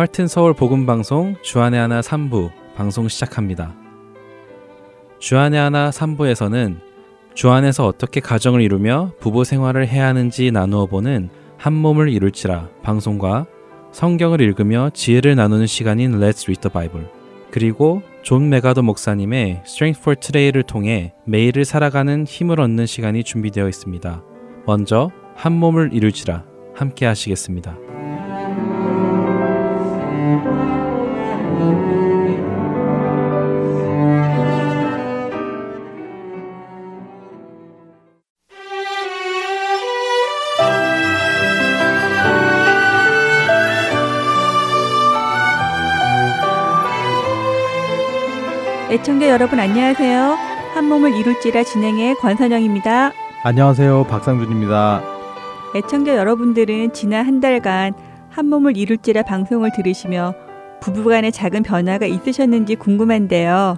할튼서울 복음 방송 주안의 하나 3부 방송 시작합니다. 주안의 하나 3부에서는 주안에서 어떻게 가정을 이루며 부부 생활을 해야 하는지 나누어 보는 한 몸을 이룰지라 방송과 성경을 읽으며 지혜를 나누는 시간인 Let's Read the Bible 그리고 존 맥아더 목사님의 Strength for Today를 통해 매일을 살아가는 힘을 얻는 시간이 준비되어 있습니다. 먼저 한 몸을 이룰지라 함께 하시겠습니다. 애청자 여러분 안녕하세요. 한 몸을 이룰지라 진행의 권선영입니다. 안녕하세요. 박상준입니다. 애청자 여러분들은 지난 한 달간 한 몸을 이룰지라 방송을 들으시며 부부간의 작은 변화가 있으셨는지 궁금한데요.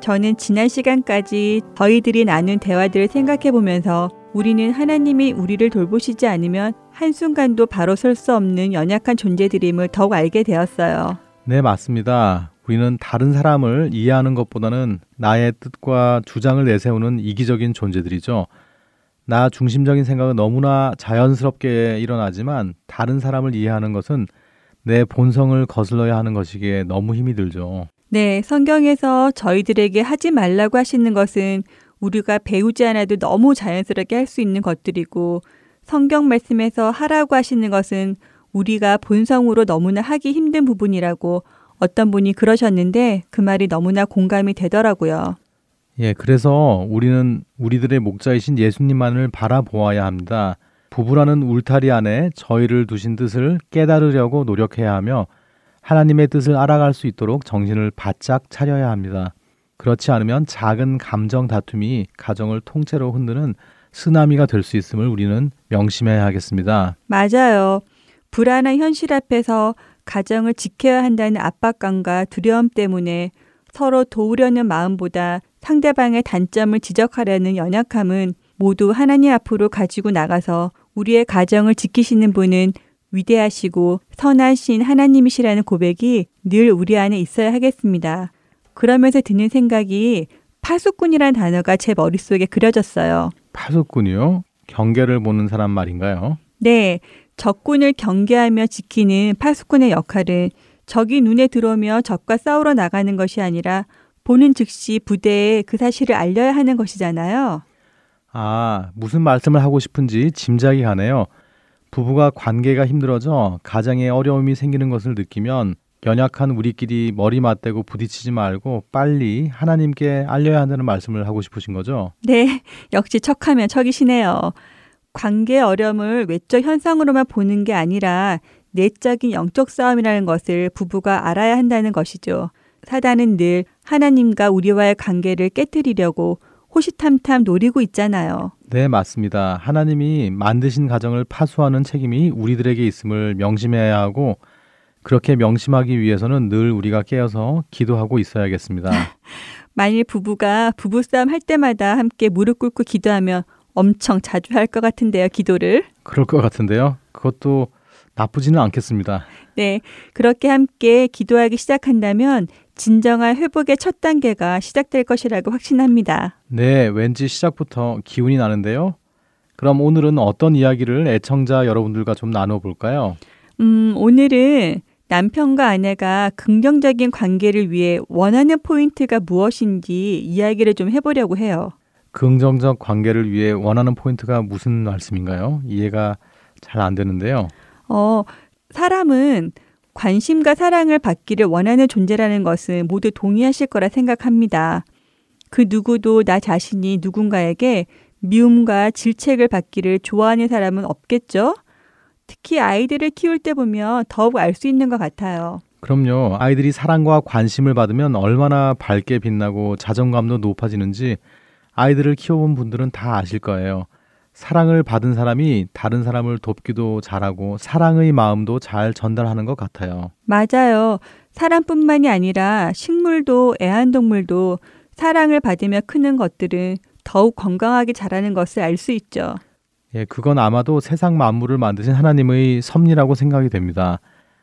저는 지난 시간까지 저희들이 나눈 대화들을 생각해 보면서 우리는 하나님이 우리를 돌보시지 않으면 한순간도 바로 설 수 없는 연약한 존재들임을 더욱 알게 되었어요. 네, 맞습니다. 우리는 다른 사람을 이해하는 것보다는 나의 뜻과 주장을 내세우는 이기적인 존재들이죠. 나 중심적인 생각은 너무나 자연스럽게 일어나지만 다른 사람을 이해하는 것은 내 본성을 거슬러야 하는 것이기에 너무 힘이 들죠. 네, 성경에서 저희들에게 하지 말라고 하시는 것은 우리가 배우지 않아도 너무 자연스럽게 할 수 있는 것들이고 성경 말씀에서 하라고 하시는 것은 우리가 본성으로 너무나 하기 힘든 부분이라고 어떤 분이 그러셨는데 그 말이 너무나 공감이 되더라고요. 예, 그래서 우리는 우리들의 목자이신 예수님만을 바라보아야 합니다. 부부라는 울타리 안에 저희를 두신 뜻을 깨달으려고 노력해야 하며 하나님의 뜻을 알아갈 수 있도록 정신을 바짝 차려야 합니다. 그렇지 않으면 작은 감정 다툼이 가정을 통째로 흔드는 쓰나미가 될 수 있음을 우리는 명심해야 하겠습니다. 맞아요. 불안한 현실 앞에서 가정을 지켜야 한다는 압박감과 두려움 때문에 서로 도우려는 마음보다 상대방의 단점을 지적하려는 연약함은 모두 하나님 앞으로 가지고 나가서 우리의 가정을 지키시는 분은 위대하시고 선하신 하나님이시라는 고백이 늘 우리 안에 있어야 하겠습니다. 그러면서 드는 생각이 파수꾼이라는 단어가 제 머릿속에 그려졌어요. 파수꾼이요? 경계를 보는 사람 말인가요? 네. 적군을 경계하며 지키는 파수꾼의 역할은 적이 눈에 들어오며 적과 싸우러 나가는 것이 아니라 보는 즉시 부대에 그 사실을 알려야 하는 것이잖아요. 아, 무슨 말씀을 하고 싶은지 짐작이 가네요. 부부가 관계가 힘들어져 가정에 어려움이 생기는 것을 느끼면 연약한 우리끼리 머리 맞대고 부딪히지 말고 빨리 하나님께 알려야 한다는 말씀을 하고 싶으신 거죠? 네, 역시 척하면 척이시네요. 관계 어려움을 외적 현상으로만 보는 게 아니라 내적인 영적 싸움이라는 것을 부부가 알아야 한다는 것이죠. 사단은 늘 하나님과 우리와의 관계를 깨뜨리려고 호시탐탐 노리고 있잖아요. 네, 맞습니다. 하나님이 만드신 가정을 파수하는 책임이 우리들에게 있음을 명심해야 하고 그렇게 명심하기 위해서는 늘 우리가 깨어서 기도하고 있어야겠습니다. 만일 부부가 부부싸움 할 때마다 함께 무릎 꿇고 기도하면 엄청 자주 할 것 같은데요, 기도를. 그럴 것 같은데요. 그것도 나쁘지는 않겠습니다. 네. 그렇게 함께 기도하기 시작한다면 진정한 회복의 첫 단계가 시작될 것이라고 확신합니다. 네, 왠지 시작부터 기운이 나는데요. 그럼 오늘은 어떤 이야기를 애청자 여러분들과 좀 나눠 볼까요? 음, 오늘은 남편과 아내가 긍정적인 관계를 위해 원하는 포인트가 무엇인지 이야기를 좀 해보려고 해요. 긍정적 관계를 위해 원하는 포인트가 무슨 말씀인가요? 이해가 잘 안 되는데요. 어, 사람은 관심과 사랑을 받기를 원하는 존재라는 것은 모두 동의하실 거라 생각합니다. 그 누구도 나 자신이 누군가에게 미움과 질책을 받기를 좋아하는 사람은 없겠죠? 특히 아이들을 키울 때 보면 더욱 알 수 있는 것 같아요. 그럼요. 아이들이 사랑과 관심을 받으면 얼마나 밝게 빛나고 자존감도 높아지는지 아이들을 키워본 분들은 다 아실 거예요. 사랑을 받은 사람이 다른 사람을 돕기도 잘하고 사랑의 마음도 잘 전달하는 것 같아요. 맞아요. 사람뿐만이 아니라 식물도 애완동물도 사랑을 받으며 크는 것들은 더욱 건강하게 자라는 것을 알 수 있죠. 예, 그건 아마도 세상 만물을 만드신 하나님의 섭리라고 생각이 됩니다.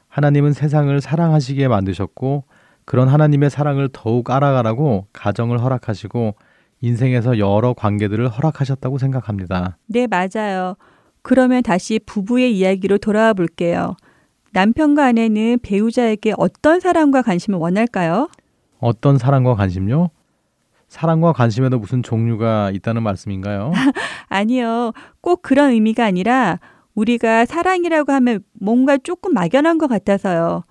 하나님은 세상을 사랑하시기에 만드셨고 그런 하나님의 사랑을 더욱 알아가라고 가정을 허락하시고 인생에서 여러 관계들을 허락하셨다고 생각합니다. 네, 맞아요. 그러면 다시 부부의 이야기로 돌아와 볼게요. 남편과 아내는 배우자에게 어떤 사랑과 관심을 원할까요? 어떤 사랑과 관심요? 사랑과 관심에도 무슨 종류가 있다는 말씀인가요? 아니요. 꼭 그런 의미가 아니라 우리가 사랑이라고 하면 뭔가 조금 막연한 것 같아서요.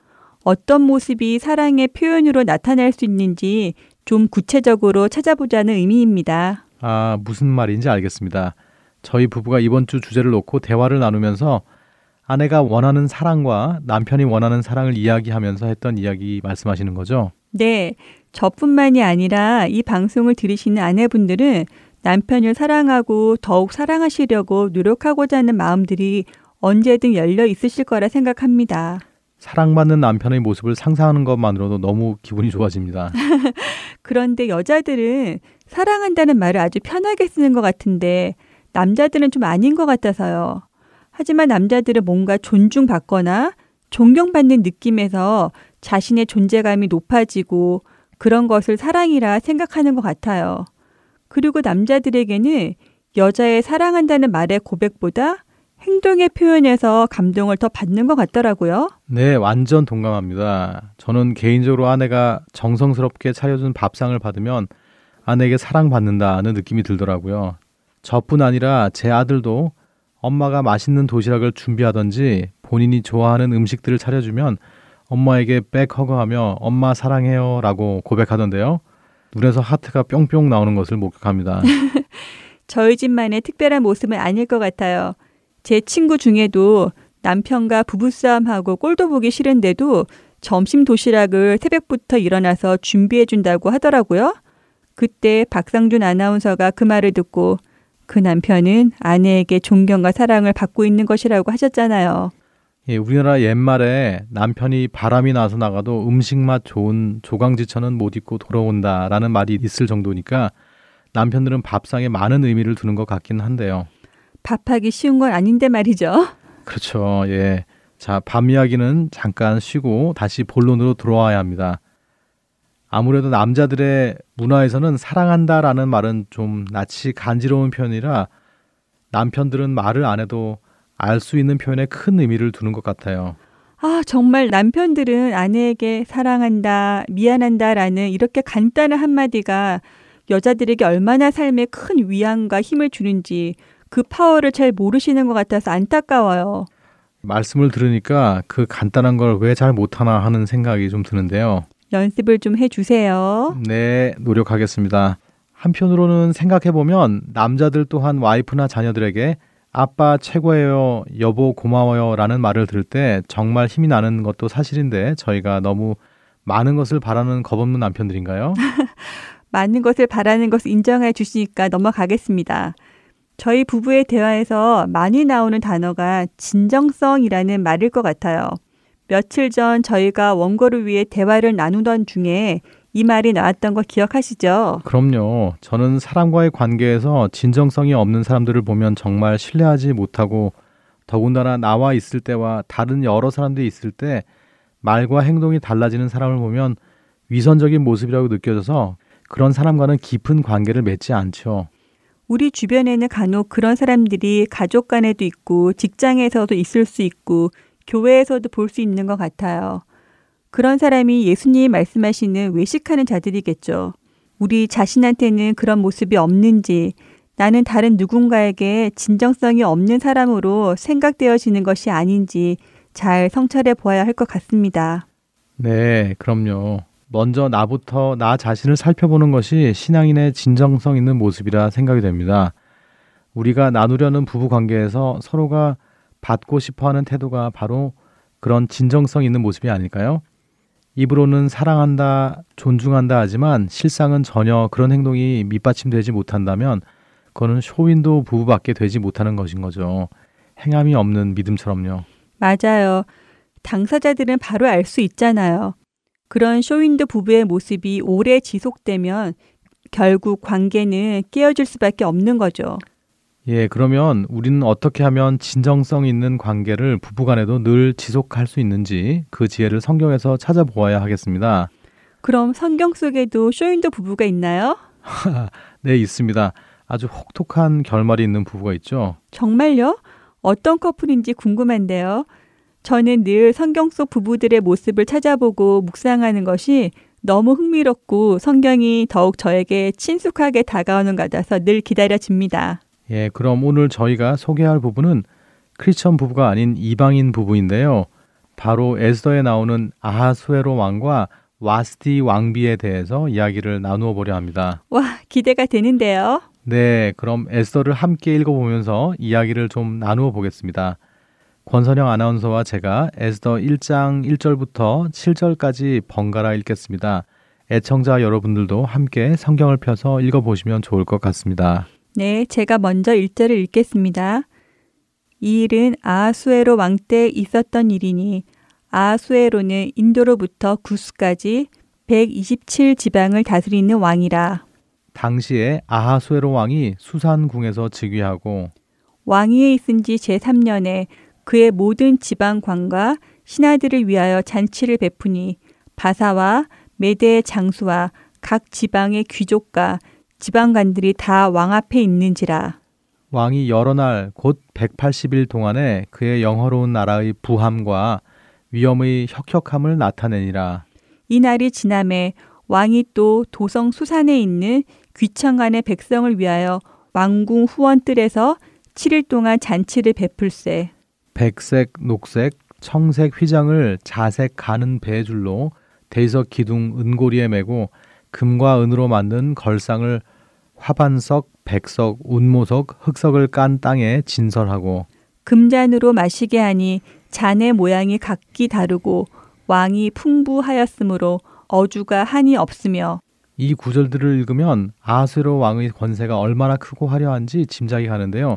어떤 모습이 사랑의 표현으로 나타날 수 있는지 좀 구체적으로 찾아보자는 의미입니다. 아, 무슨 말인지 알겠습니다. 저희 부부가 이번 주 주제를 놓고 대화를 나누면서 아내가 원하는 사랑과 남편이 원하는 사랑을 이야기하면서 했던 이야기 말씀하시는 거죠? 네. 저뿐만이 아니라 이 방송을 들으시는 아내분들은 남편을 사랑하고 더욱 사랑하시려고 노력하고자 하는 마음들이 언제든 열려 있으실 거라 생각합니다. 사랑받는 남편의 모습을 상상하는 것만으로도 너무 기분이 좋아집니다. 그런데 여자들은 사랑한다는 말을 아주 편하게 쓰는 것 같은데 남자들은 좀 아닌 것 같아서요. 하지만 남자들은 뭔가 존중받거나 존경받는 느낌에서 자신의 존재감이 높아지고 그런 것을 사랑이라 생각하는 것 같아요. 그리고 남자들에게는 여자의 사랑한다는 말의 고백보다 행동의 표현에서 감동을 더 받는 것 같더라고요. 네, 완전 동감합니다. 저는 개인적으로 아내가 정성스럽게 차려준 밥상을 받으면 아내에게 사랑받는다는 느낌이 들더라고요. 저뿐 아니라 제 아들도 엄마가 맛있는 도시락을 준비하던지 본인이 좋아하는 음식들을 차려주면 엄마에게 백허그하며 엄마 사랑해요 라고 고백하던데요. 눈에서 하트가 뿅뿅 나오는 것을 목격합니다. 저희 집만의 특별한 모습은 아닐 것 같아요. 제 친구 중에도 남편과 부부싸움하고 꼴도 보기 싫은데도 점심 도시락을 새벽부터 일어나서 준비해 준다고 하더라고요. 그때 박상준 아나운서가 그 말을 듣고 그 남편은 아내에게 존경과 사랑을 받고 있는 것이라고 하셨잖아요. 예, 우리나라 옛말에 남편이 바람이 나서 나가도 음식 맛 좋은 조강지처는 못 입고 돌아온다라는 말이 있을 정도니까 남편들은 밥상에 많은 의미를 두는 것 같긴 한데요. 밥하기 쉬운 건 아닌데 말이죠. 그렇죠. 예. 자, 밤 이야기는 잠깐 쉬고 다시 본론으로 들어와야 합니다. 아무래도 남자들의 문화에서는 사랑한다라는 말은 좀 낯이 간지러운 표현이라 남편들은 말을 안 해도 알 수 있는 표현에 큰 의미를 두는 것 같아요. 아, 정말 남편들은 아내에게 사랑한다, 미안한다라는 이렇게 간단한 한마디가 여자들에게 얼마나 삶에 큰 위안과 힘을 주는지 그 파워를 잘 모르시는 것 같아서 안타까워요. 말씀을 들으니까 그 간단한 걸 왜 잘 못하나 하는 생각이 좀 드는데요. 연습을 좀 해주세요. 네, 노력하겠습니다. 한편으로는 생각해보면 남자들 또한 와이프나 자녀들에게 아빠 최고예요, 여보 고마워요 라는 말을 들을 때 정말 힘이 나는 것도 사실인데 저희가 너무 많은 것을 바라는 겁없는 남편들인가요? 많은 것을 바라는 것을 인정해 주시니까 넘어가겠습니다. 저희 부부의 대화에서 많이 나오는 단어가 진정성이라는 말일 것 같아요. 며칠 전 저희가 원고를 위해 대화를 나누던 중에 이 말이 나왔던 거 기억하시죠? 그럼요. 저는 사람과의 관계에서 진정성이 없는 사람들을 보면 정말 신뢰하지 못하고 더군다나 나와 있을 때와 다른 여러 사람들이 있을 때 말과 행동이 달라지는 사람을 보면 위선적인 모습이라고 느껴져서 그런 사람과는 깊은 관계를 맺지 않죠. 우리 주변에는 간혹 그런 사람들이 가족 간에도 있고 직장에서도 있을 수 있고 교회에서도 볼 수 있는 것 같아요. 그런 사람이 예수님이 말씀하시는 외식하는 자들이겠죠. 우리 자신한테는 그런 모습이 없는지 나는 다른 누군가에게 진정성이 없는 사람으로 생각되어지는 것이 아닌지 잘 성찰해 보아야 할 것 같습니다. 네, 그럼요. 먼저 나부터 나 자신을 살펴보는 것이 신앙인의 진정성 있는 모습이라 생각이 됩니다. 우리가 나누려는 부부 관계에서 서로가 받고 싶어 하는 태도가 바로 그런 진정성 있는 모습이 아닐까요? 입으로는 사랑한다, 존중한다 하지만 실상은 전혀 그런 행동이 밑받침되지 못한다면 그거는 쇼윈도 부부밖에 되지 못하는 것인 거죠. 행함이 없는 믿음처럼요. 맞아요. 당사자들은 바로 알 수 있잖아요. 그런 쇼윈도 부부의 모습이 오래 지속되면 결국 관계는 깨어질 수밖에 없는 거죠. 예, 그러면 우리는 어떻게 하면 진정성 있는 관계를 부부간에도 늘 지속할 수 있는지 그 지혜를 성경에서 찾아보아야 하겠습니다. 그럼 성경 속에도 쇼윈도 부부가 있나요? 네, 있습니다. 아주 혹독한 결말이 있는 부부가 있죠. 정말요? 어떤 커플인지 궁금한데요. 저는 늘 성경 속 부부들의 모습을 찾아보고 묵상하는 것이 너무 흥미롭고 성경이 더욱 저에게 친숙하게 다가오는 것 같아서 늘 기다려집니다. 예, 그럼 오늘 저희가 소개할 부부는 크리스천 부부가 아닌 이방인 부부인데요. 바로 에스더에 나오는 아하수에로 왕과 와스디 왕비에 대해서 이야기를 나누어 보려 합니다. 와, 기대가 되는데요. 네, 그럼 에스더를 함께 읽어보면서 이야기를 좀 나누어 보겠습니다. 권선영 아나운서와 제가 에스더 1장 1절부터 7절까지 번갈아 읽겠습니다. 애청자 여러분들도 함께 성경을 펴서 읽어보시면 좋을 것 같습니다. 네, 제가 먼저 1절을 읽겠습니다. 이 일은 아하수에로 왕 때 있었던 일이니 아하수에로는 인도로부터 구스까지 127 지방을 다스리는 왕이라. 당시에 아하수에로 왕이 수산궁에서 즉위하고 왕위에 있은 지 제3년에 그의 모든 지방관과 신하들을 위하여 잔치를 베푸니 바사와 메대의 장수와 각 지방의 귀족과 지방관들이 다 왕 앞에 있는지라. 왕이 여러 날 곧 180일 동안에 그의 영화로운 나라의 부함과 위엄의 혁혁함을 나타내니라. 이 날이 지남에 왕이 또 도성 수산에 있는 귀청간의 백성을 위하여 왕궁 후원뜰에서 7일 동안 잔치를 베풀세. 백색, 녹색, 청색 휘장을 자색 가는 배줄로 대석 기둥 은고리에 메고 금과 은으로 만든 걸상을 화반석, 백석, 운모석, 흑석을 깐 땅에 진설하고 금잔으로 마시게 하니 잔의 모양이 각기 다르고 왕이 풍부하였으므로 어주가 한이 없으며 이 구절들을 읽으면 아하스로 왕의 권세가 얼마나 크고 화려한지 짐작이 가는데요.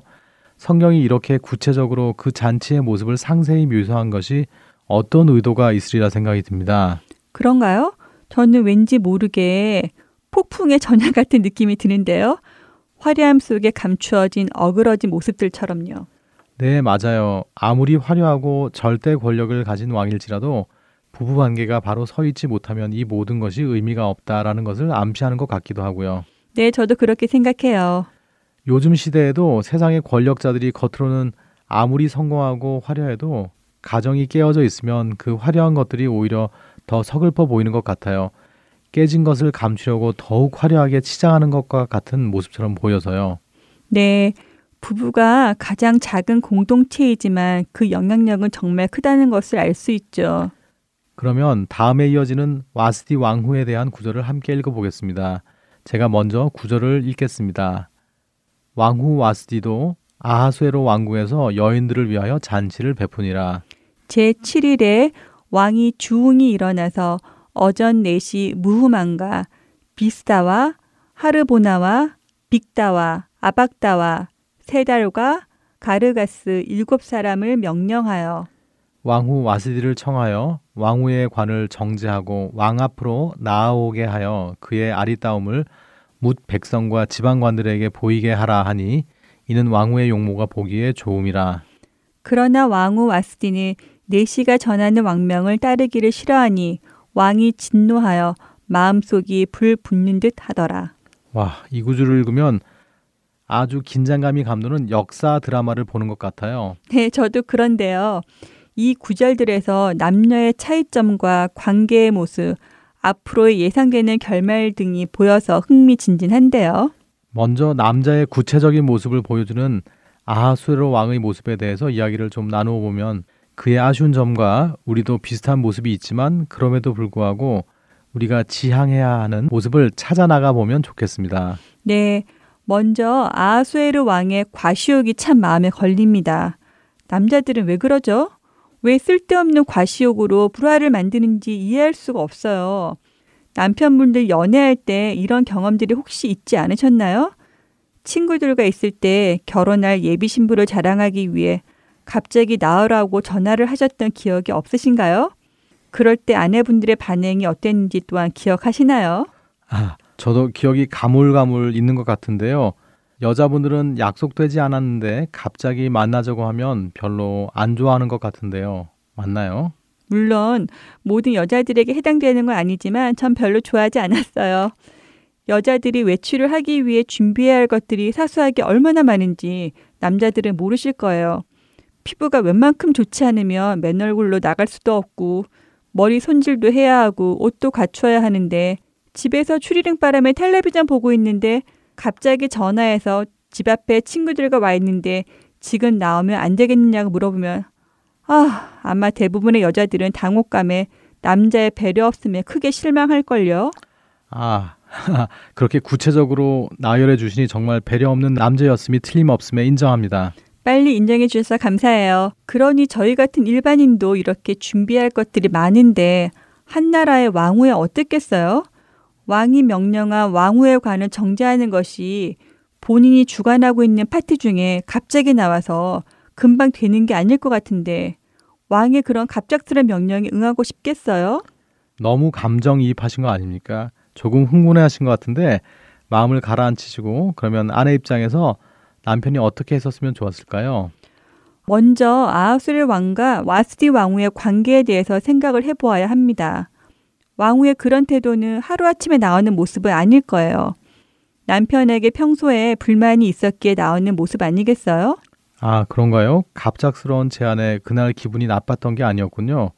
성경이 이렇게 구체적으로 그 잔치의 모습을 상세히 묘사한 것이 어떤 의도가 있으리라 생각이 듭니다. 그런가요? 저는 왠지 모르게 폭풍의 전야 같은 느낌이 드는데요. 화려함 속에 감추어진 어그러진 모습들처럼요. 네, 맞아요. 아무리 화려하고 절대 권력을 가진 왕일지라도 부부 관계가 바로 서 있지 못하면 이 모든 것이 의미가 없다라는 것을 암시하는 것 같기도 하고요. 네, 저도 그렇게 생각해요. 요즘 시대에도 세상의 권력자들이 겉으로는 아무리 성공하고 화려해도 가정이 깨어져 있으면 그 화려한 것들이 오히려 더 서글퍼 보이는 것 같아요. 깨진 것을 감추려고 더욱 화려하게 치장하는 것과 같은 모습처럼 보여서요. 네, 부부가 가장 작은 공동체이지만 그 영향력은 정말 크다는 것을 알 수 있죠. 그러면 다음에 이어지는 와스디 왕후에 대한 구절을 함께 읽어보겠습니다. 제가 먼저 구절을 읽겠습니다. 왕후 와스디도 아하수에로 왕궁에서 여인들을 위하여 잔치를 베푸니라. 제7일에 왕이 주웅이 일어나서 어전 넷이 무후만과 비스다와 하르보나와 빅다와 아박다와 세달과 가르가스 일곱 사람을 명령하여 왕후 와스디를 청하여 왕후의 관을 정지하고 왕 앞으로 나아오게 하여 그의 아리따움을 묻 백성과 지방관들에게 보이게 하라 하니 이는 왕후의 용모가 보기에 좋음이라. 그러나 왕후 와스디는 네시가 전하는 왕명을 따르기를 싫어하니 왕이 진노하여 마음속이 불 붙는 듯 하더라. 와, 이 구절을 읽으면 아주 긴장감이 감도는 역사 드라마를 보는 것 같아요. 네, 저도 그런데요. 이 구절들에서 남녀의 차이점과 관계의 모습, 앞으로의 예상되는 결말 등이 보여서 흥미진진한데요. 먼저 남자의 구체적인 모습을 보여주는 아하수에로 왕의 모습에 대해서 이야기를 좀 나누어 보면 그의 아쉬운 점과 우리도 비슷한 모습이 있지만 그럼에도 불구하고 우리가 지향해야 하는 모습을 찾아 나가 보면 좋겠습니다. 네. 먼저 아하수에르 왕의 과시욕이 참 마음에 걸립니다. 남자들은 왜 그러죠? 왜 쓸데없는 과시욕으로 불화를 만드는지 이해할 수가 없어요. 남편분들 연애할 때 이런 경험들이 혹시 있지 않으셨나요? 친구들과 있을 때 결혼할 예비 신부를 자랑하기 위해 갑자기 나으라고 전화를 하셨던 기억이 없으신가요? 그럴 때 아내분들의 반응이 어땠는지 또한 기억하시나요? 아, 저도 기억이 가물가물 있는 것 같은데요. 여자분들은 약속되지 않았는데 갑자기 만나자고 하면 별로 안 좋아하는 것 같은데요. 맞나요? 물론 모든 여자들에게 해당되는 건 아니지만 전 별로 좋아하지 않았어요. 여자들이 외출을 하기 위해 준비해야 할 것들이 사소하게 얼마나 많은지 남자들은 모르실 거예요. 피부가 웬만큼 좋지 않으면 맨 얼굴로 나갈 수도 없고 머리 손질도 해야 하고 옷도 갖춰야 하는데 집에서 추리릉 바람에 텔레비전 보고 있는데 갑자기 전화해서 집 앞에 친구들과 와 있는데 지금 나오면 안 되겠느냐고 물어보면 아, 아마 대부분의 여자들은 당혹감에 남자의 배려 없음에 크게 실망할걸요. 아, 그렇게 구체적으로 나열해 주시니 정말 배려 없는 남자였음이 틀림없음에 인정합니다. 빨리 인정해 주셔서 감사해요. 그러니 저희 같은 일반인도 이렇게 준비할 것들이 많은데 한 나라의 왕후에 어떻겠어요? 왕이 명령한 왕후에 관을 정제하는 것이 본인이 주관하고 있는 파티 중에 갑자기 나와서 금방 되는 게 아닐 것 같은데 왕의 그런 갑작스런 명령에 응하고 싶겠어요? 너무 감정이입하신 거 아닙니까? 조금 흥분해 하신 것 같은데 마음을 가라앉히시고 그러면 아내 입장에서 남편이 어떻게 했었으면 좋았을까요? 먼저 아하수르 왕과 와스디 왕후의 관계에 대해서 생각을 해보아야 합니다. 왕후의 그런 태도는 하루아침에 나오는 모습은 아닐 거예요. 남편에게 평소에 불만이 있었기에 나오는 모습 아니겠어요? 아, 그런가요? 갑작스러운 제안에 그날 기분이 나빴던 게 아니었군요.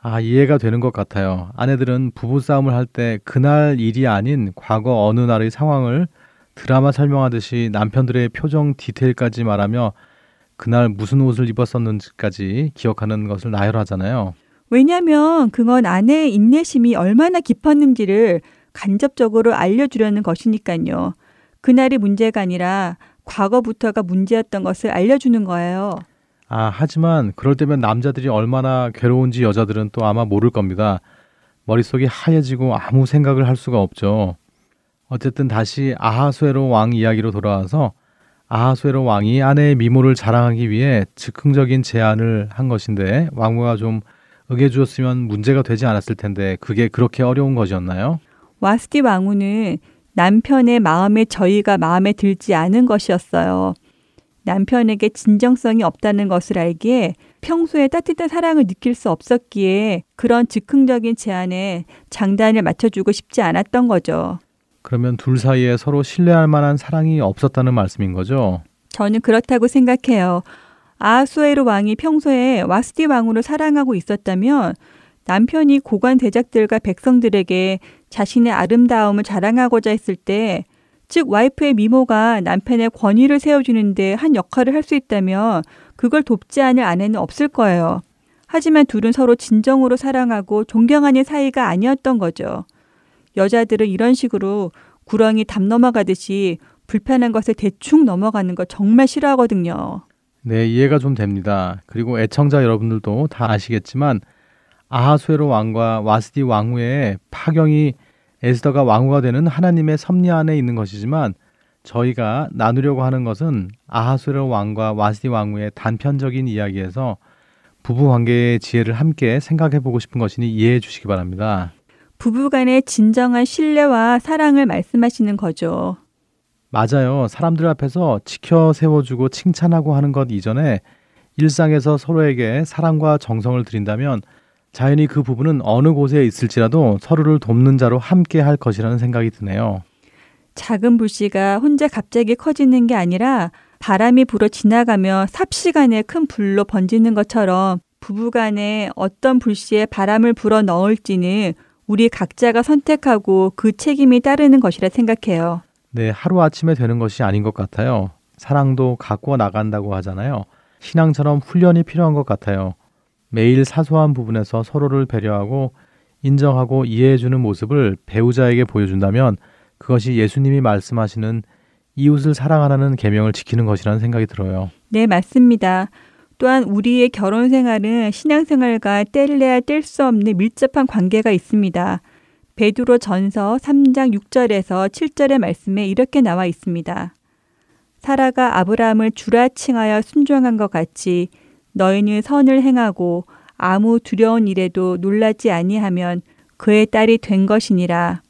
아, 이해가 되는 것 같아요. 아내들은 부부싸움을 할 때 그날 일이 아닌 과거 어느 날의 상황을 드라마 설명하듯이 남편들의 표정 디테일까지 말하며 그날 무슨 옷을 입었었는지까지 기억하는 것을 나열하잖아요. 왜냐하면 그건 아내의 인내심이 얼마나 깊었는지를 간접적으로 알려주려는 것이니까요. 그날이 문제가 아니라 과거부터가 문제였던 것을 알려주는 거예요. 아, 하지만 그럴 때면 남자들이 얼마나 괴로운지 여자들은 또 아마 모를 겁니다. 머릿속이 하얘지고 아무 생각을 할 수가 없죠. 어쨌든 다시 아하수에로 왕 이야기로 돌아와서 아하수에로 왕이 아내의 미모를 자랑하기 위해 즉흥적인 제안을 한 것인데 왕후가 좀 응해주었으면 문제가 되지 않았을 텐데 그게 그렇게 어려운 것이었나요? 와스티 왕후는 남편의 마음에 저희가 마음에 들지 않은 것이었어요. 남편에게 진정성이 없다는 것을 알기에 평소에 따뜻한 사랑을 느낄 수 없었기에 그런 즉흥적인 제안에 장단을 맞춰주고 싶지 않았던 거죠. 그러면 둘 사이에 서로 신뢰할 만한 사랑이 없었다는 말씀인 거죠? 저는 그렇다고 생각해요. 아수에르 왕이 평소에 와스티 왕후를 사랑하고 있었다면 남편이 고관 대작들과 백성들에게 자신의 아름다움을 자랑하고자 했을 때, 즉 와이프의 미모가 남편의 권위를 세워주는데 한 역할을 할 수 있다면 그걸 돕지 않을 아내는 없을 거예요. 하지만 둘은 서로 진정으로 사랑하고 존경하는 사이가 아니었던 거죠. 여자들은 이런 식으로 구렁이 담 넘어가듯이 불편한 것을 대충 넘어가는 거 정말 싫어하거든요. 네, 이해가 좀 됩니다. 그리고 애청자 여러분들도 다 아시겠지만 아하수에로 왕과 와스디 왕후의 파경이 에스더가 왕후가 되는 하나님의 섭리 안에 있는 것이지만 저희가 나누려고 하는 것은 아하수에로 왕과 와스디 왕후의 단편적인 이야기에서 부부 관계의 지혜를 함께 생각해 보고 싶은 것이니 이해해 주시기 바랍니다. 부부 간의 진정한 신뢰와 사랑을 말씀하시는 거죠. 맞아요. 사람들 앞에서 지켜 세워주고 칭찬하고 하는 것 이전에 일상에서 서로에게 사랑과 정성을 드린다면 자연히 그 부분은 어느 곳에 있을지라도 서로를 돕는 자로 함께 할 것이라는 생각이 드네요. 작은 불씨가 혼자 갑자기 커지는 게 아니라 바람이 불어 지나가며 삽시간에 큰 불로 번지는 것처럼 부부간에 어떤 불씨에 바람을 불어 넣을지는 우리 각자가 선택하고 그 책임이 따르는 것이라 생각해요. 네, 하루아침에 되는 것이 아닌 것 같아요. 사랑도 갖고 나간다고 하잖아요. 신앙처럼 훈련이 필요한 것 같아요. 매일 사소한 부분에서 서로를 배려하고 인정하고 이해해주는 모습을 배우자에게 보여준다면 그것이 예수님이 말씀하시는 이웃을 사랑하라는 계명을 지키는 것이라는 생각이 들어요. 네, 맞습니다. 또한 우리의 결혼 생활은 신앙 생활과 뗄래야 뗄 수 없는 밀접한 관계가 있습니다. 베드로 전서 3장 6절에서 7절의 말씀에 이렇게 나와 있습니다. 사라가 아브라함을 주라 칭하여 순종한 것 같이 너희는 선을 행하고 아무 두려운 일에도 놀라지 아니하면 그의 딸이 된 것이니라.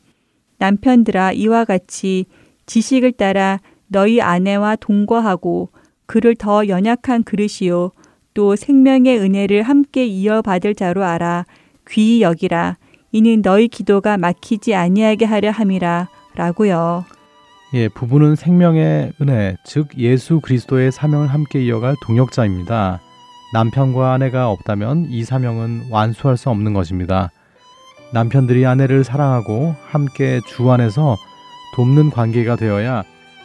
남편들아 이와 같이 지식을 따라 너희 아내와 동거하고 그를 더 연약한 그릇이요 또 생명의 은혜를 함께 이어받을 자로 알아 귀히 여기라 이는 너희 기도가 막히지 아니하게 하려 함이라 라고요. 예, 부부는 생명의 은혜, 즉 예수 그리스도의 사명을 함께 이어갈 동역자입니다. 남편과 아내가 없다면 이 사명은 완수할 수 없는 것입니다. 남편들이 아내를 사랑하고 함께 주 안에서 돕는 관계가 되어야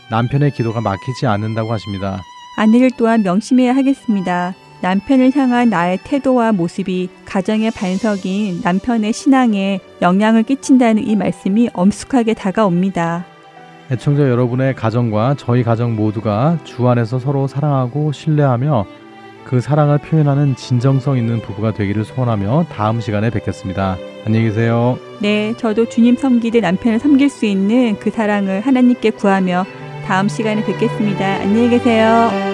남편의 기도가 막히지 않는다고 하십니다. 아내를 또한 명심해야 하겠습니다. 남편을 향한 나의 태도와 모습이 가정의 반석인 남편의 신앙에 영향을 끼친다는 이 말씀이 엄숙하게 다가옵니다. 애청자 여러분의 가정과 저희 가정 모두가 주 안에서 서로 사랑하고 신뢰하며 그 사랑을 표현하는 진정성 있는 부부가 되기를 소원하며 다음 시간에 뵙겠습니다. 안녕히 계세요. 네, 저도 주님 섬기듯 남편을 섬길 수 있는 그 사랑을 하나님께 구하며 다음 시간에 뵙겠습니다. 안녕히 계세요.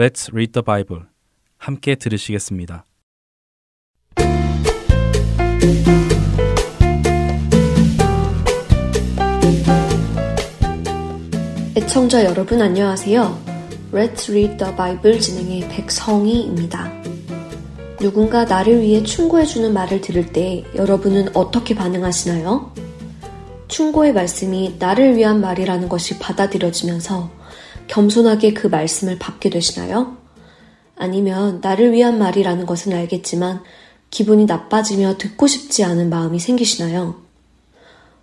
Let's Read the Bible 함께 들으시겠습니다. 애청자 여러분 안녕하세요. Let's Read the Bible 진행의 백성희입니다. 누군가 나를 위해 충고해주는 말을 들을 때 여러분은 어떻게 반응하시나요? 충고의 말씀이 나를 위한 말이라는 것이 받아들여지면서 겸손하게 그 말씀을 받게 되시나요? 아니면 나를 위한 말이라는 것은 알겠지만 기분이 나빠지며 듣고 싶지 않은 마음이 생기시나요?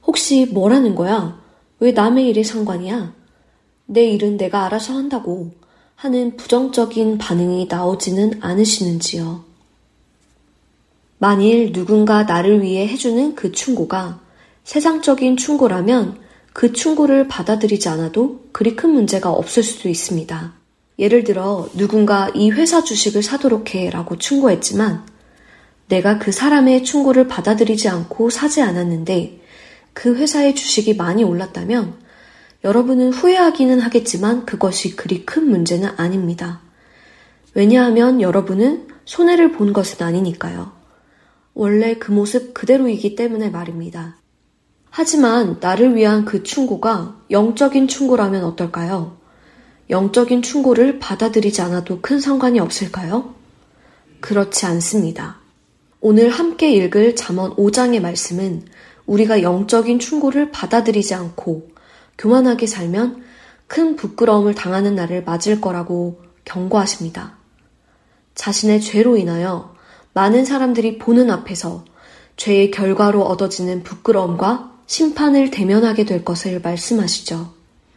혹시 뭐라는 거야? 왜 남의 일에 상관이야? 내 일은 내가 알아서 한다고 하는 부정적인 반응이 나오지는 않으시는지요? 만일 누군가 나를 위해 해주는 그 충고가 세상적인 충고라면 그 충고를 받아들이지 않아도 그리 큰 문제가 없을 수도 있습니다. 예를 들어 누군가 이 회사 주식을 사도록 해 라고 충고했지만 내가 그 사람의 충고를 받아들이지 않고 사지 않았는데 그 회사의 주식이 많이 올랐다면 여러분은 후회하기는 하겠지만 그것이 그리 큰 문제는 아닙니다. 왜냐하면 여러분은 손해를 본 것은 아니니까요. 원래 그 모습 그대로이기 때문에 말입니다. 하지만 나를 위한 그 충고가 영적인 충고라면 어떨까요? 영적인 충고를 받아들이지 않아도 큰 상관이 없을까요? 그렇지 않습니다. 오늘 함께 읽을 잠언 5장의 말씀은 우리가 영적인 충고를 받아들이지 않고 교만하게 살면 큰 부끄러움을 당하는 날을 맞을 거라고 경고하십니다. 자신의 죄로 인하여 많은 사람들이 보는 앞에서 죄의 결과로 얻어지는 부끄러움과 심판을 대면하게 될 것을 말씀하시죠.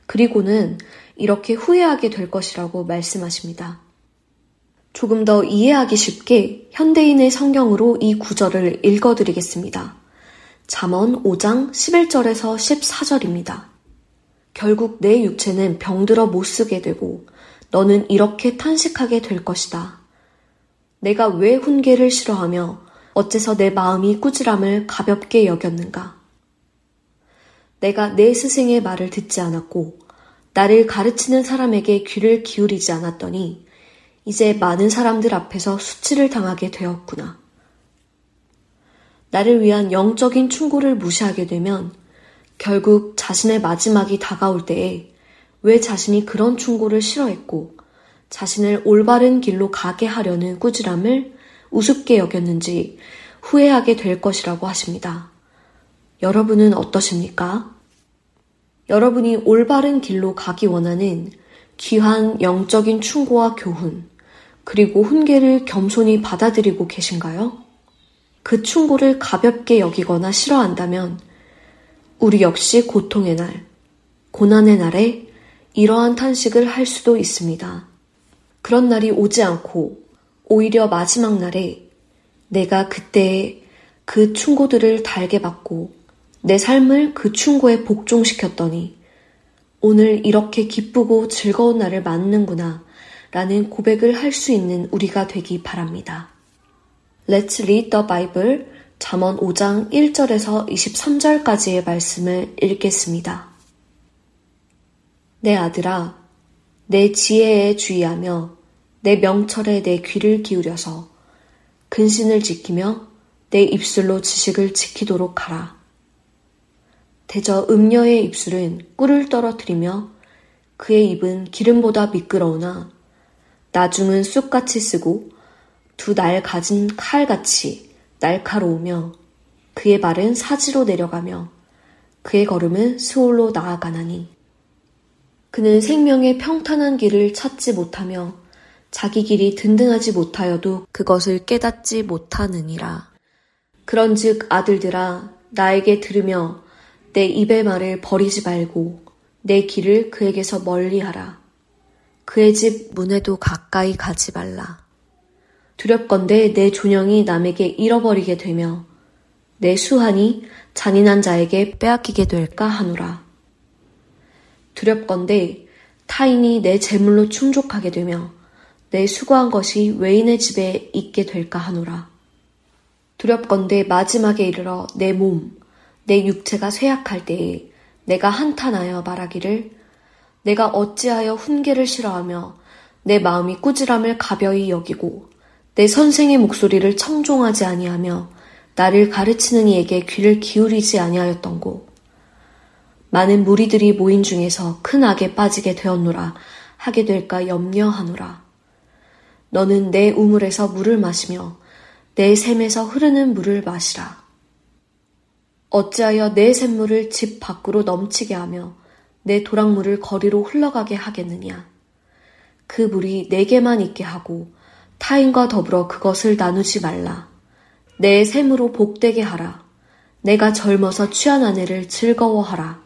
그리고는 이렇게 후회하게 될 것이라고 말씀하십니다. 조금 더 이해하기 쉽게 현대인의 성경으로 이 구절을 읽어드리겠습니다. 잠언 5장 11절에서 14절입니다. 결국 내 육체는 병들어 못 쓰게 되고 너는 이렇게 탄식하게 될 것이다. 내가 왜 훈계를 싫어하며 어째서 내 마음이 꾸지람을 가볍게 여겼는가? 내가 내 스승의 말을 듣지 않았고 나를 가르치는 사람에게 귀를 기울이지 않았더니 이제 많은 사람들 앞에서 수치를 당하게 되었구나. 나를 위한 영적인 충고를 무시하게 되면 결국 자신의 마지막이 다가올 때에 왜 자신이 그런 충고를 싫어했고 자신을 올바른 길로 가게 하려는 꾸지람을 우습게 여겼는지 후회하게 될 것이라고 하십니다. 여러분은 어떠십니까? 여러분이 올바른 길로 가기 원하는 귀한 영적인 충고와 교훈, 그리고 훈계를 겸손히 받아들이고 계신가요? 그 충고를 가볍게 여기거나 싫어한다면 우리 역시 고통의 날, 고난의 날에 이러한 탄식을 할 수도 있습니다. 그런 날이 오지 않고 오히려 마지막 날에 내가 그때에 그 충고들을 달게 받고 내 삶을 그 충고에 복종시켰더니 오늘 이렇게 기쁘고 즐거운 날을 맞는구나 라는 고백을 할 수 있는 우리가 되기 바랍니다. Let's read the Bible 잠언 5장 1절에서 23절까지의 말씀을 읽겠습니다. 내 아들아, 내 지혜에 주의하며 내 명철에 내 귀를 기울여서 근신을 지키며 내 입술로 지식을 지키도록 하라. 대저 음녀의 입술은 꿀을 떨어뜨리며 그의 입은 기름보다 미끄러우나 나중은 쑥같이 쓰고 두 날 가진 칼같이 날카로우며 그의 발은 사지로 내려가며 그의 걸음은 수월로 나아가나니 그는 생명의 평탄한 길을 찾지 못하며 자기 길이 든든하지 못하여도 그것을 깨닫지 못하느니라. 그런즉 아들들아 나에게 들으며 내 입의 말을 버리지 말고 내 길을 그에게서 멀리하라. 그의 집 문에도 가까이 가지 말라. 두렵건대 내 존영이 남에게 잃어버리게 되며 내 수한이 잔인한 자에게 빼앗기게 될까 하노라. 두렵건대 타인이 내 재물로 충족하게 되며 내 수고한 것이 외인의 집에 있게 될까 하노라. 두렵건대 마지막에 이르러 내 몸, 내 육체가 쇠약할 때에 내가 한탄하여 말하기를 내가 어찌하여 훈계를 싫어하며 내 마음이 꾸지람을 가벼이 여기고 내 선생의 목소리를 청종하지 아니하며 나를 가르치는 이에게 귀를 기울이지 아니하였던고. 많은 무리들이 모인 중에서 큰 악에 빠지게 되었노라 하게 될까 염려하노라. 너는 내 우물에서 물을 마시며 내 샘에서 흐르는 물을 마시라 어찌하여 내 샘물을 집 밖으로 넘치게 하며 내 도랑물을 거리로 흘러가게 하겠느냐. 그 물이 내게만 있게 하고 타인과 더불어 그것을 나누지 말라. 내 샘으로 복되게 하라. 내가 젊어서 취한 아내를 즐거워하라.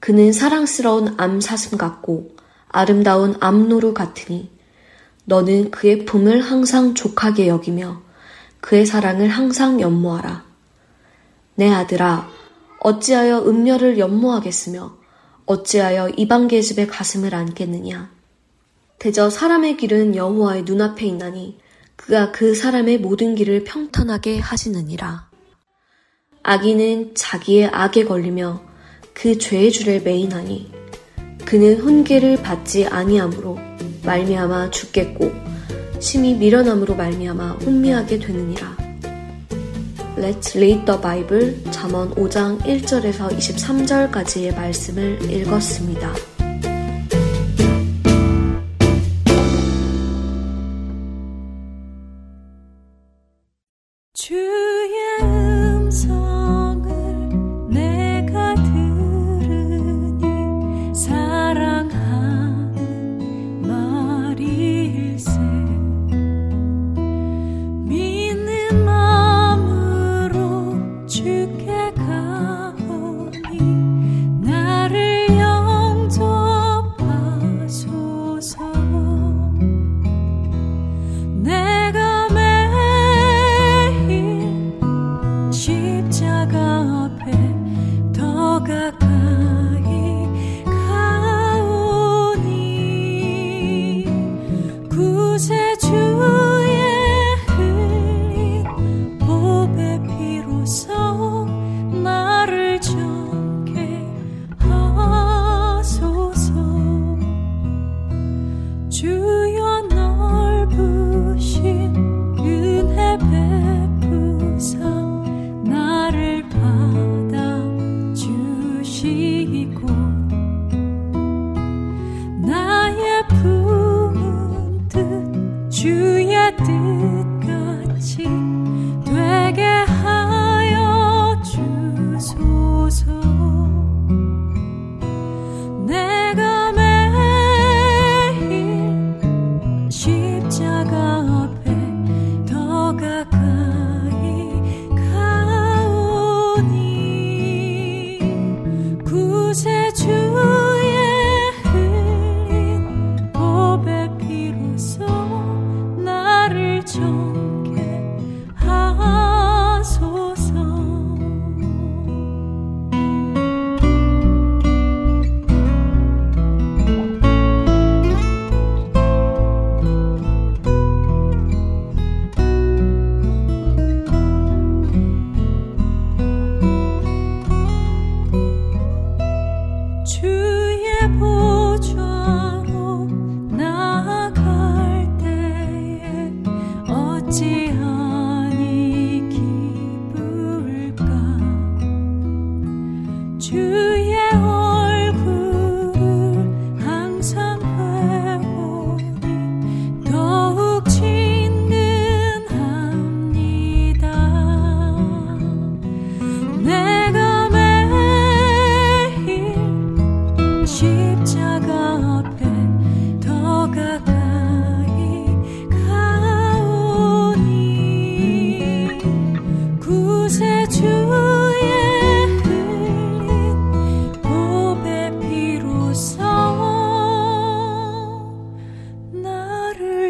그는 사랑스러운 암사슴 같고 아름다운 암노루 같으니 너는 그의 품을 항상 족하게 여기며 그의 사랑을 항상 연모하라. 내 아들아, 어찌하여 음녀를 연모하겠으며 어찌하여 이방 계집의 가슴을 안겠느냐. 대저 사람의 길은 여호와의 눈앞에 있나니 그가 그 사람의 모든 길을 평탄하게 하시느니라. 악인은 자기의 악에 걸리며 그 죄의 줄에 매이나니 그는 훈계를 받지 아니하므로 말미암아 죽겠고 심히 미련함으로 말미암아 혼미하게 되느니라. Let's read the Bible 잠언 5장 1절에서 23절까지의 말씀을 읽었습니다. 过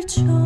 church.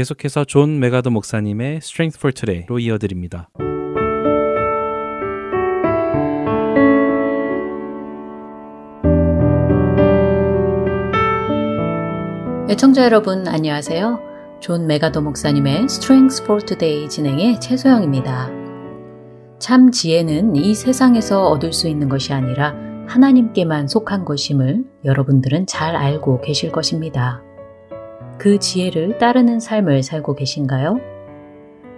계속해서 존 맥아더 목사님의 Strength for Today로 이어드립니다. 애청자 여러분 안녕하세요. 존 맥아더 목사님의 Strength for Today 진행의 최소영입니다. 참 지혜는 이 세상에서 얻을 수 있는 것이 아니라 하나님께만 속한 것임을 여러분들은 잘 알고 계실 것입니다. 그 지혜를 따르는 삶을 살고 계신가요?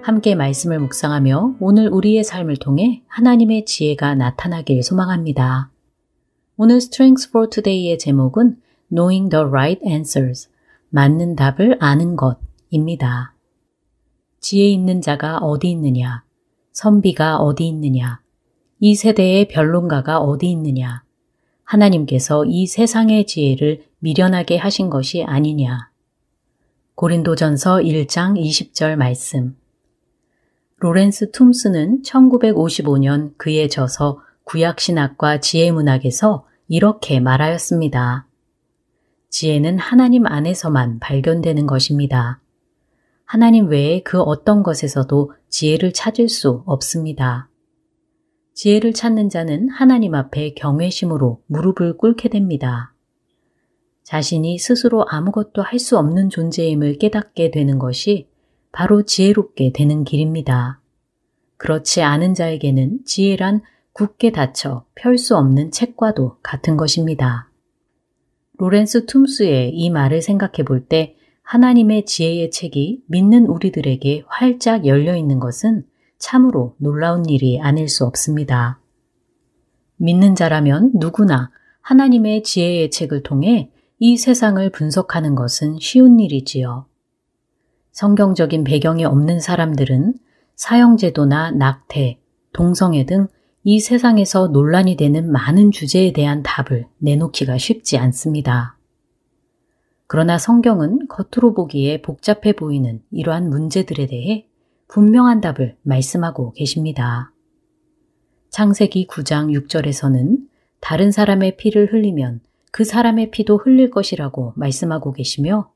함께 말씀을 묵상하며 오늘 우리의 삶을 통해 하나님의 지혜가 나타나길 소망합니다. 오늘 Strengths for Today의 제목은 Knowing the Right Answers, 맞는 답을 아는 것입니다. 지혜 있는 자가 어디 있느냐? 선비가 어디 있느냐? 이 세대의 변론가가 어디 있느냐? 하나님께서 이 세상의 지혜를 미련하게 하신 것이 아니냐? 고린도전서 1장 20절 말씀. 로렌스 툼스는 1955년 그의 저서 구약신학과 지혜문학에서 이렇게 말하였습니다. 지혜는 하나님 안에서만 발견되는 것입니다. 하나님 외에 그 어떤 것에서도 지혜를 찾을 수 없습니다. 지혜를 찾는 자는 하나님 앞에 경외심으로 무릎을 꿇게 됩니다. 자신이 스스로 아무것도 할 수 없는 존재임을 깨닫게 되는 것이 바로 지혜롭게 되는 길입니다. 그렇지 않은 자에게는 지혜란 굳게 닫혀 펼 수 없는 책과도 같은 것입니다. 로렌스 툼스의 이 말을 생각해 볼 때 하나님의 지혜의 책이 믿는 우리들에게 활짝 열려 있는 것은 참으로 놀라운 일이 아닐 수 없습니다. 믿는 자라면 누구나 하나님의 지혜의 책을 통해 이 세상을 분석하는 것은 쉬운 일이지요. 성경적인 배경이 없는 사람들은 사형제도나 낙태, 동성애 등 이 세상에서 논란이 되는 많은 주제에 대한 답을 내놓기가 쉽지 않습니다. 그러나 성경은 겉으로 보기에 복잡해 보이는 이러한 문제들에 대해 분명한 답을 말씀하고 계십니다. 창세기 9장 6절에서는 다른 사람의 피를 흘리면 그 사람의 피도 흘릴 것이라고 말씀하고 계시며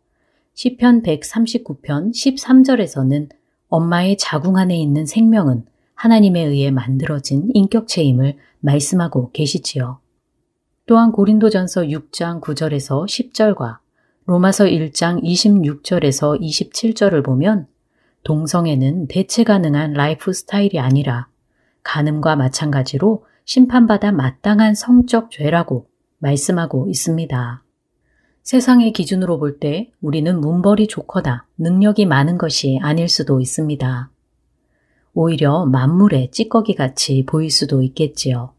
시편 139편 13절에서는 엄마의 자궁 안에 있는 생명은 하나님에 의해 만들어진 인격체임을 말씀하고 계시지요. 또한 고린도전서 6장 9절에서 10절과 로마서 1장 26절에서 27절을 보면 동성애는 대체 가능한 라이프 스타일이 아니라 간음과 마찬가지로 심판받아 마땅한 성적 죄라고 말씀하고 있습니다. 세상의 기준으로 볼 때 우리는 문벌이 좋거나 능력이 많은 것이 아닐 수도 있습니다. 오히려 만물의 찌꺼기 같이 보일 수도 있겠지요.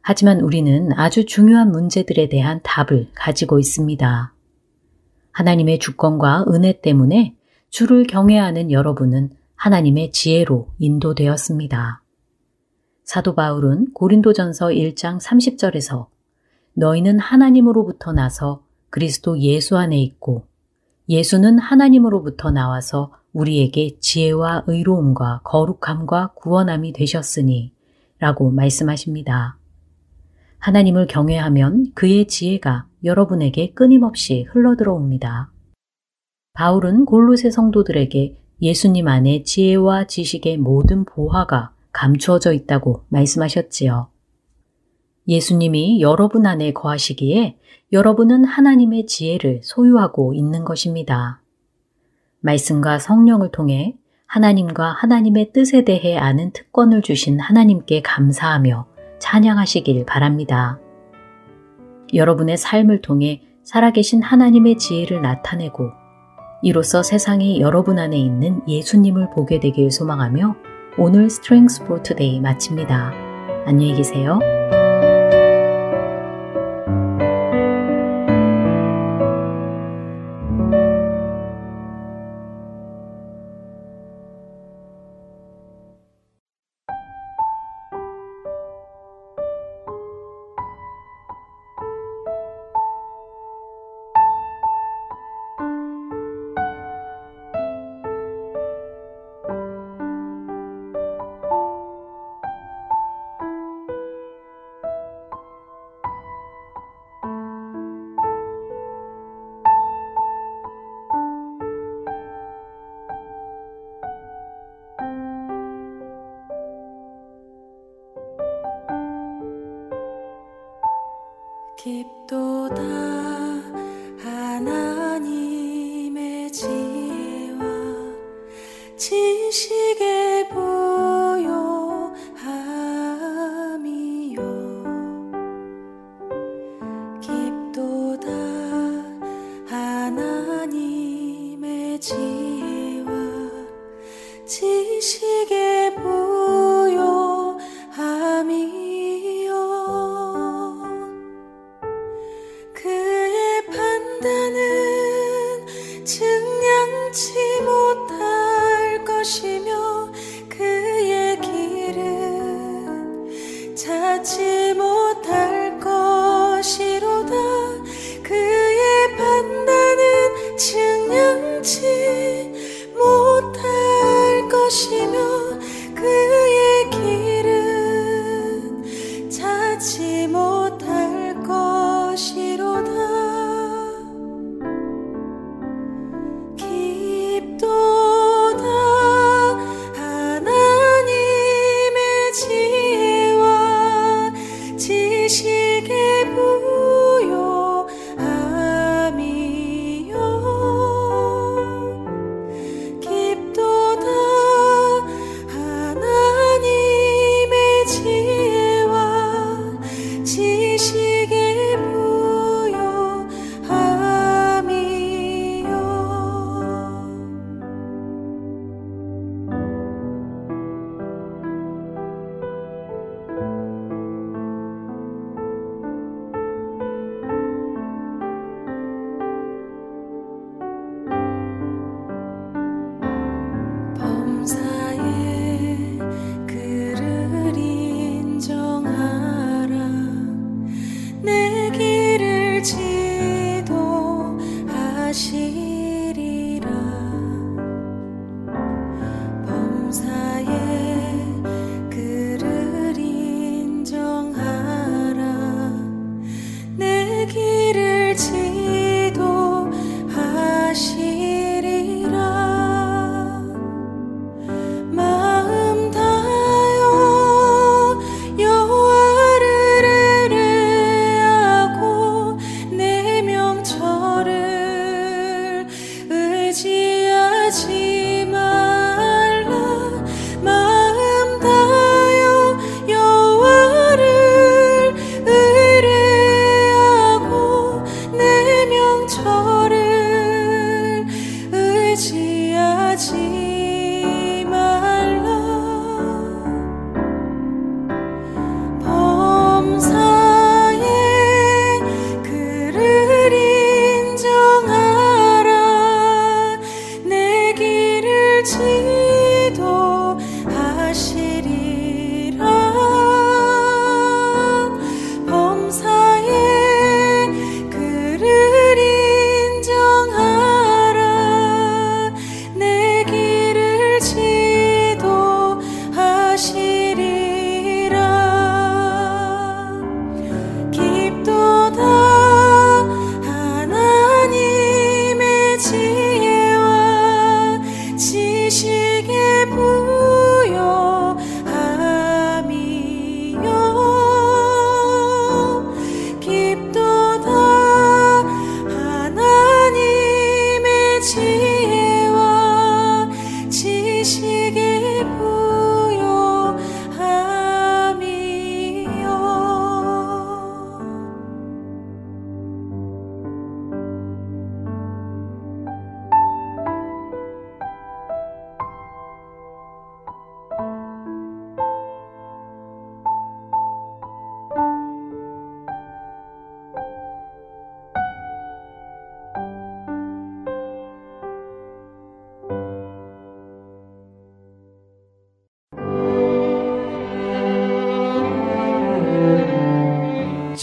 하지만 우리는 아주 중요한 문제들에 대한 답을 가지고 있습니다. 하나님의 주권과 은혜 때문에 주를 경외하는 여러분은 하나님의 지혜로 인도되었습니다. 사도 바울은 고린도전서 1장 30절에서 너희는 하나님으로부터 나서 그리스도 예수 안에 있고 예수는 하나님으로부터 나와서 우리에게 지혜와 의로움과 거룩함과 구원함이 되셨으니 라고 말씀하십니다. 하나님을 경외하면 그의 지혜가 여러분에게 끊임없이 흘러들어옵니다. 바울은 골로새 성도들에게 예수님 안에 지혜와 지식의 모든 보화가 감추어져 있다고 말씀하셨지요. 예수님이 여러분 안에 거하시기에 여러분은 하나님의 지혜를 소유하고 있는 것입니다. 말씀과 성령을 통해 하나님과 하나님의 뜻에 대해 아는 특권을 주신 하나님께 감사하며 찬양하시길 바랍니다. 여러분의 삶을 통해 살아계신 하나님의 지혜를 나타내고 이로써 세상이 여러분 안에 있는 예수님을 보게 되길 소망하며 오늘 Strength for Today 마칩니다. 안녕히 계세요.